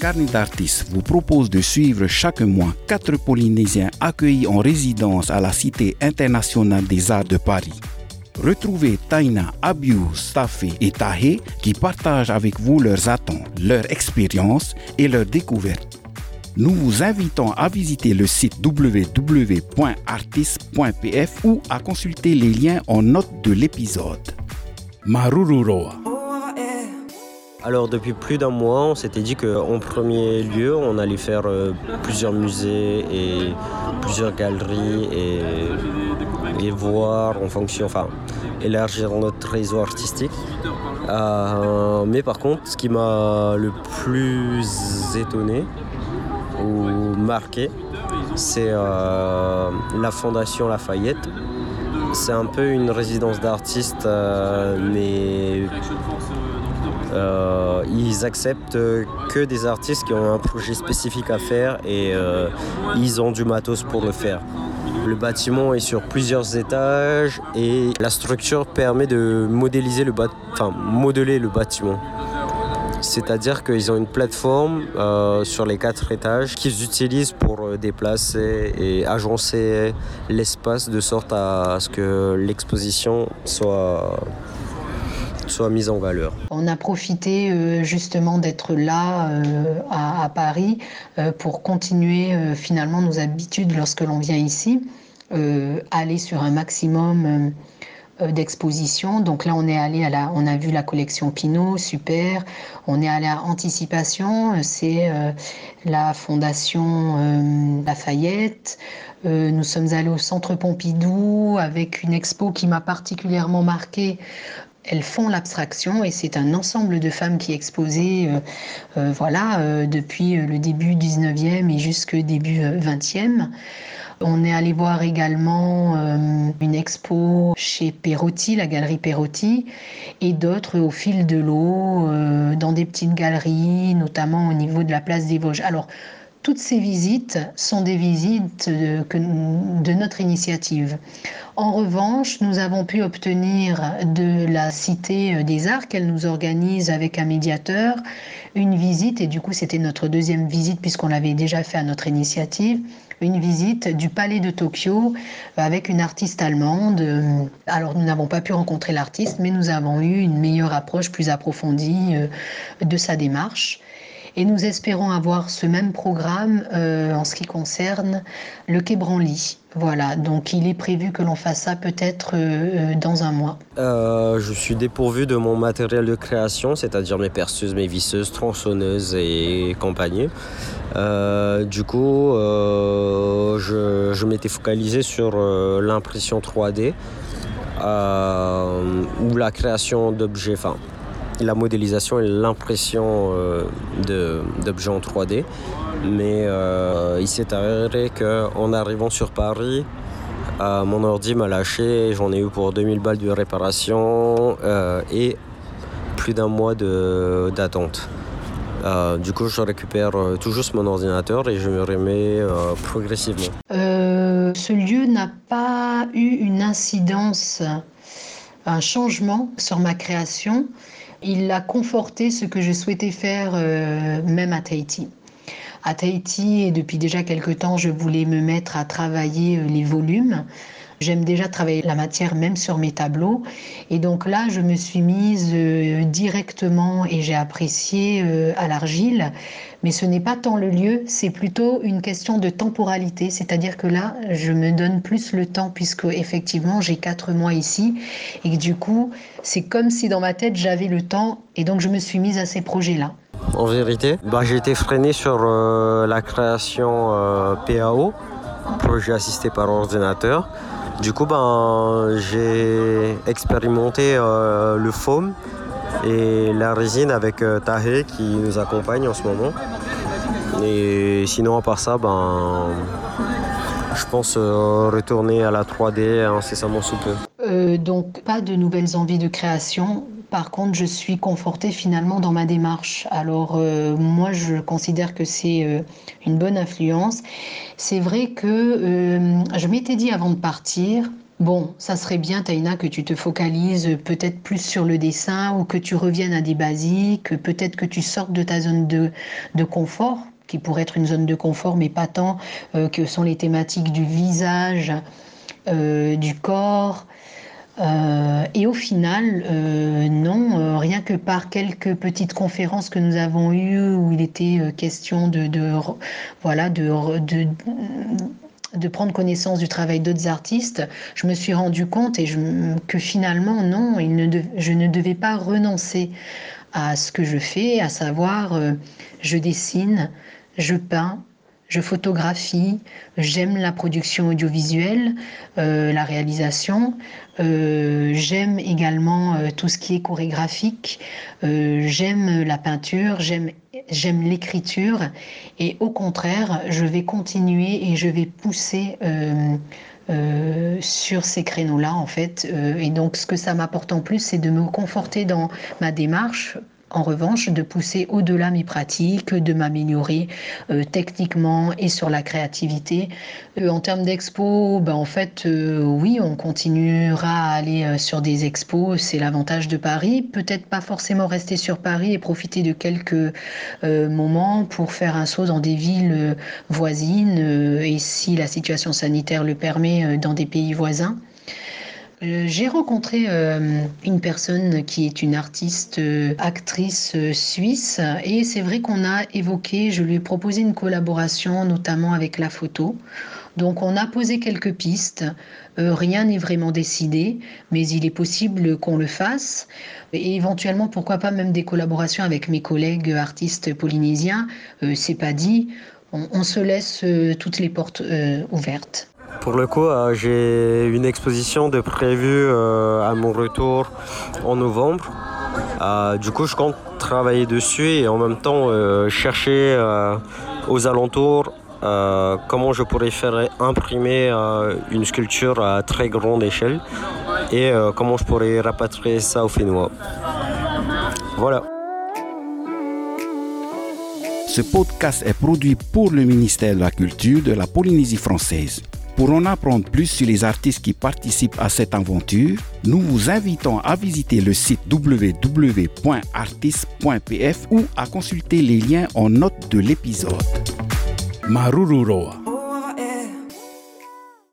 Carnet d'artistes vous propose de suivre chaque mois quatre Polynésiens accueillis en résidence à la Cité internationale des arts de Paris. Retrouvez Taina, Abiu, Stafé et Tahé qui partagent avec vous leurs attentes, leurs expériences et leurs découvertes. Nous vous invitons à visiter le site www.artist.pf ou à consulter les liens en note de l'épisode. Marururoa. Alors depuis plus d'un mois, on s'était dit qu'en premier lieu, on allait faire euh, plusieurs musées et plusieurs galeries et, voir en fonction, enfin élargir notre réseau artistique. Euh, mais par contre, ce qui m'a le plus étonné ou marqué, c'est euh, la Fondation Lafayette. C'est un peu une résidence d'artistes, mais euh, ils acceptent que des artistes qui ont un projet spécifique à faire et euh, ils ont du matos pour le faire. Le bâtiment est sur plusieurs étages et la structure permet de modéliser le, enfin, modeler le bâtiment. C'est-à-dire qu'ils ont une plateforme euh, sur les quatre étages qu'ils utilisent pour déplacer et agencer l'espace de sorte à ce que l'exposition soit soit mise en valeur. On a profité euh, justement d'être là euh, à, Paris euh, pour continuer finalement nos habitudes lorsque l'on vient ici, aller sur un maximum d'expositions. Donc là, on est allé à la, on a vu la collection Pinot, super. On est allé à Anticipation, c'est la fondation Lafayette. nous sommes allés au Centre Pompidou avec une expo qui m'a particulièrement marquée elles font l'abstraction et c'est un ensemble de femmes qui est exposé euh, euh, voilà, euh, depuis le début 19e et jusque début 20e. On est allé voir également une expo chez Perotti, la galerie Perotti, et d'autres au fil de l'eau, dans des petites galeries, notamment au niveau de la place des Vosges. Toutes ces visites sont des visites de, notre initiative. En revanche, nous avons pu obtenir de la Cité des Arts qu'elle nous organise avec un médiateur une visite, et du coup c'était notre deuxième visite puisqu'on l'avait déjà fait à notre initiative, une visite du Palais de Tokyo avec une artiste allemande. Alors nous n'avons pas pu rencontrer l'artiste, mais nous avons eu une meilleure approche plus approfondie euh, de sa démarche. Et nous espérons avoir ce même programme euh, en ce qui concerne le Quai Branly. Voilà, donc il est prévu que l'on fasse ça peut-être euh, euh, dans un mois. je suis dépourvu de mon matériel de création, c'est-à-dire mes perceuses, mes visseuses, tronçonneuses et compagnie. du coup, je, m'étais focalisé sur l'impression 3D ou la création d'objets, enfin la modélisation et l'impression euh, d'objets en 3D. Mais euh, il s'est avéré qu'en arrivant sur Paris, euh, mon ordi m'a lâché, j'en ai eu pour 2000 balles de réparation et plus d'un mois d'attente. du coup, je récupère tout juste mon ordinateur et je me remets progressivement. ce lieu n'a pas eu une incidence, un changement sur ma création. Il a conforté ce que je souhaitais faire euh, même à Tahiti. À Tahiti, depuis déjà quelque temps, je voulais me mettre à travailler euh, les volumes. J'aime déjà travailler la matière même sur mes tableaux. Et donc là, je me suis mise euh, directement et j'ai apprécié à l'argile mais ce n'est pas tant le lieu, c'est plutôt une question de temporalité. C'est-à-dire que là, je me donne plus le temps puisque effectivement j'ai quatre mois ici et que du coup, c'est comme si dans ma tête j'avais le temps et donc je me suis mise à ces projets-là. En vérité, bah, j'ai été freiné sur euh, la création euh, PAO, projet assisté par ordinateur. Du coup, ben, j'ai expérimenté euh, le foam et la résine avec euh, Tahé qui nous accompagne en ce moment. Et sinon, à part ça, ben, je pense euh, retourner à la 3D incessamment sous peu. Donc, pas de nouvelles envies de création. Par contre, je suis confortée finalement dans ma démarche. Alors, moi, je considère que c'est une bonne influence. C'est vrai que je m'étais dit avant de partir, Bon, ça serait bien, Taïna, que tu te focalises peut-être plus sur le dessin ou que tu reviennes à des basiques, peut-être que tu sortes de ta zone de, confort, qui pourrait être une zone de confort, mais pas tant euh, que sont les thématiques du visage, euh, du corps. Euh, et au final, non, rien que par quelques petites conférences que nous avons eues où il était question de, voilà, de, de prendre connaissance du travail d'autres artistes, je me suis rendu compte et que finalement, non, je ne devais pas renoncer à ce que je fais, à savoir, euh, je dessine, je peins, je photographie, j'aime la production audiovisuelle, euh, la réalisation, euh, j'aime également tout ce qui est chorégraphique, j'aime la peinture, j'aime l'écriture. Et au contraire, je vais continuer et je vais pousser euh, euh, sur ces créneaux-là en fait. Euh, et donc ce que ça m'apporte en plus, c'est de me conforter dans ma démarche en revanche, de pousser au-delà mes pratiques, de m'améliorer euh, techniquement et sur la créativité. Euh, en termes d'expo, ben, en fait, euh, oui, on continuera à aller sur des expos. C'est l'avantage de Paris. Peut-être pas forcément rester sur Paris et profiter de quelques moments pour faire un saut dans des villes voisines et si la situation sanitaire le permet, dans des pays voisins. Euh, j'ai rencontré euh, une personne qui est une artiste, euh, actrice suisse, et c'est vrai qu'on a évoqué, je lui ai proposé une collaboration, notamment avec la photo. Donc on a posé quelques pistes, rien n'est vraiment décidé, mais il est possible qu'on le fasse, et éventuellement pourquoi pas même des collaborations avec mes collègues artistes polynésiens, c'est pas dit, on se laisse toutes les portes ouvertes. Pour le coup, euh, j'ai une exposition de prévue euh, à mon retour en novembre. Euh, du coup, je compte travailler dessus et en même temps chercher aux alentours comment je pourrais faire imprimer une sculpture à très grande échelle et comment je pourrais rapatrier ça au Fénois. Voilà. Ce podcast est produit pour le ministère de la Culture de la Polynésie française. Pour en apprendre plus sur les artistes qui participent à cette aventure, nous vous invitons à visiter le site www.artist.pf ou à consulter les liens en note de l'épisode. Marururoa.